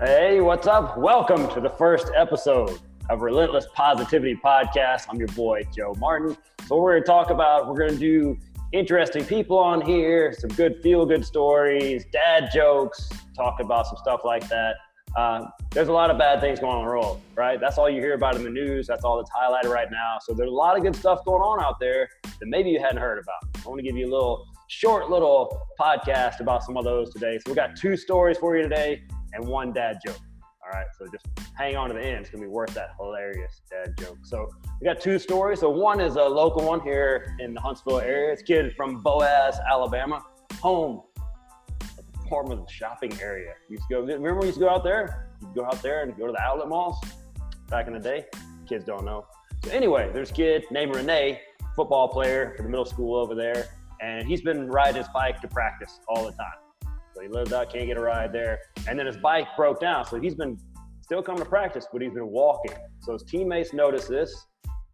Hey, what's up? Welcome to the first episode of Relentless Positivity Podcast. I'm your boy, Joe Martin. So, we're going to talk about, we're going to do interesting people on here, some good feel good stories, dad jokes, talk about some stuff like that. Uh, there's a lot of bad things going on in the world, right? That's all you hear about in the news. That's all that's highlighted right now. So, there's a lot of good stuff going on out there that maybe you hadn't heard about. I want to give you a little short little podcast about some of those today. So, we got two stories for you today and one dad joke. All right, so just hang on to the end. It's gonna be worth that hilarious dad joke. So we got two stories. So one is a local one here in the Huntsville area. It's a kid from Boaz, Alabama, home, of the shopping area. We used to go. Remember we used to go out there? You'd go out there and go to the outlet malls back in the day. Kids don't know. So anyway, there's a kid named Renee, football player for the middle school over there, and he's been riding his bike to practice all the time. He lives out, can't get a ride there. And then his bike broke down. So he's been still coming to practice, but he's been walking. So his teammates noticed this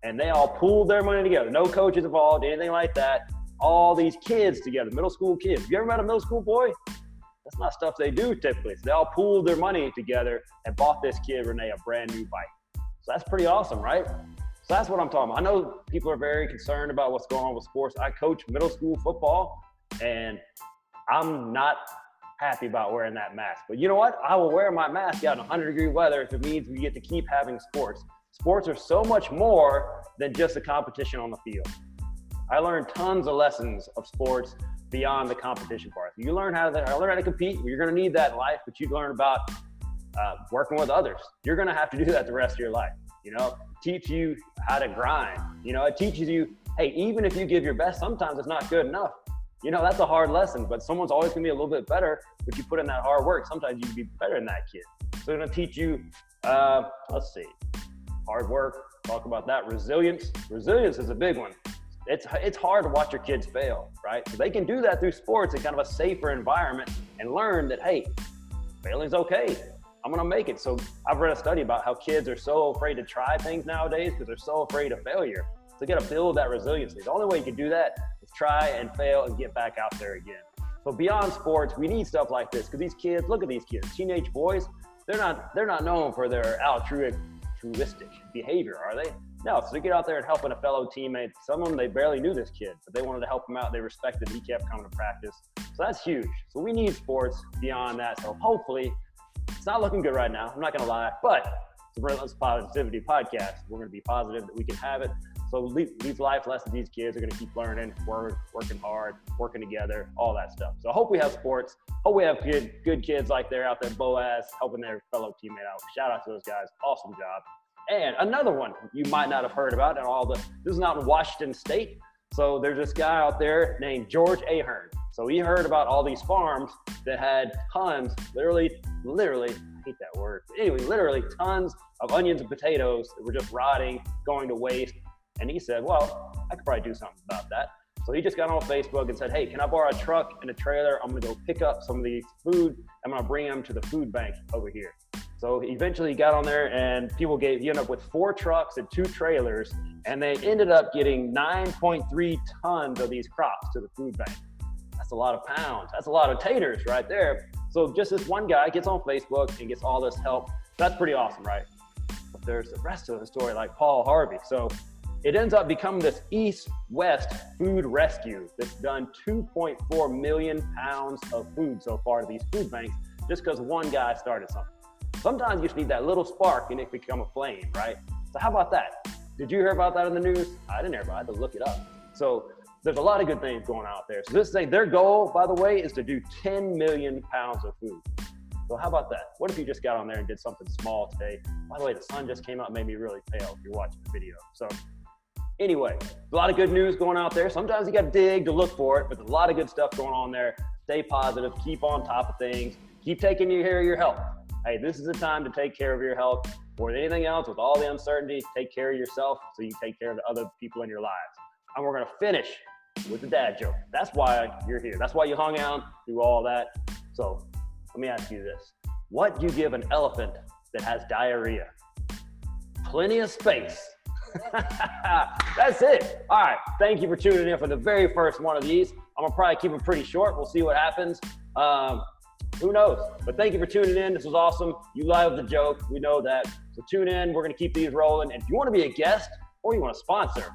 and they all pooled their money together. No coaches involved, anything like that. All these kids together, middle school kids. Have you ever met a middle school boy? That's not stuff they do typically. So they all pooled their money together and bought this kid, Renee, a brand new bike. So that's pretty awesome, right? So that's what I'm talking about. I know people are very concerned about what's going on with sports. I coach middle school football, and I'm not happy about wearing that mask. But you know what? I will wear my mask out in 100 degree weather if it means we get to keep having sports. Sports are so much more than just a competition on the field. I learned tons of lessons of sports beyond the competition part. You learn how to I learn how to compete. You're going to need that in life, but you learn about uh, working with others. You're going to have to do that the rest of your life. You know, teach you how to grind. You know, it teaches you, hey, even if you give your best, sometimes it's not good enough you know, that's a hard lesson, but someone's always gonna be a little bit better if you put in that hard work. Sometimes you can be better than that kid. So they're gonna teach you, uh, let's see, hard work, talk about that. Resilience. Resilience is a big one. It's, it's hard to watch your kids fail, right? So they can do that through sports in kind of a safer environment and learn that, hey, failing's okay. I'm gonna make it. So I've read a study about how kids are so afraid to try things nowadays because they're so afraid of failure. So you gotta build that resiliency. The only way you can do that is try and fail and get back out there again. So beyond sports, we need stuff like this because these kids, look at these kids, teenage boys, they're not they're not known for their altruistic behavior, are they? No, so to get out there and helping a fellow teammate, some of them they barely knew this kid, but they wanted to help him out. They respected he kept coming to practice. So that's huge. So we need sports beyond that. So hopefully, it's not looking good right now. I'm not gonna lie, but it's a Relentless Positivity podcast. We're gonna be positive that we can have it. So these life lessons these kids are going to keep learning, work, working hard, working together, all that stuff. So I hope we have sports. Hope we have good, good kids like they're out there, Boaz, helping their fellow teammate out. Shout out to those guys. Awesome job. And another one you might not have heard about, and all the this is out in Washington State. So there's this guy out there named George Ahern. So he heard about all these farms that had tons, literally, literally, I hate that word. Anyway, literally tons of onions and potatoes that were just rotting, going to waste. And he said, well, I could probably do something about that. So he just got on Facebook and said, hey, can I borrow a truck and a trailer? I'm to go pick up some of these food. I'm to bring them to the food bank over here. So eventually he got on there and people gave, he ended up with four trucks and two trailers. And they ended up getting 9.3 tons of these crops to the food bank. That's a lot of pounds. That's a lot of taters right there. So just this one guy gets on Facebook and gets all this help. That's pretty awesome, right? But there's the rest of the story, like Paul Harvey. So it ends up becoming this east-west food rescue that's done 2.4 million pounds of food so far to these food banks just because one guy started something. Sometimes you just need that little spark and it can become a flame, right? So how about that? Did you hear about that in the news? I didn't hear about it. I had to look it up. So there's a lot of good things going out there. So this thing, their goal, by the way, is to do 10 million pounds of food. So how about that? What if you just got on there and did something small today? By the way, the sun just came out, made me really pale if you're watching the video. So Anyway, a lot of good news going out there. Sometimes you got to dig to look for it, but there's a lot of good stuff going on there. Stay positive, keep on top of things, keep taking care of your health. Hey, this is the time to take care of your health more than anything else. With all the uncertainty, take care of yourself so you can take care of the other people in your lives. And we're gonna finish with the dad joke. That's why you're here. That's why you hung out through all that. So let me ask you this: What do you give an elephant that has diarrhea? Plenty of space. That's it. All right. Thank you for tuning in for the very first one of these. I'm gonna probably keep them pretty short. We'll see what happens. Um, Who knows? But thank you for tuning in. This was awesome. You love the joke. We know that. So tune in. We're to keep these rolling. And if you want to be a guest or you want to sponsor,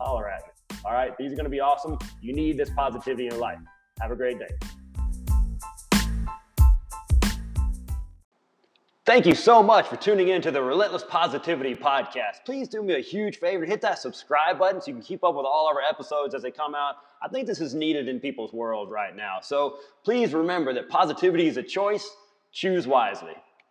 holler at me. All right. These are to be awesome. You need this positivity in life. Have a great day. Thank you so much for tuning in to the Relentless Positivity Podcast. Please do me a huge favor hit that subscribe button so you can keep up with all of our episodes as they come out. I think this is needed in people's world right now. So please remember that positivity is a choice. Choose wisely.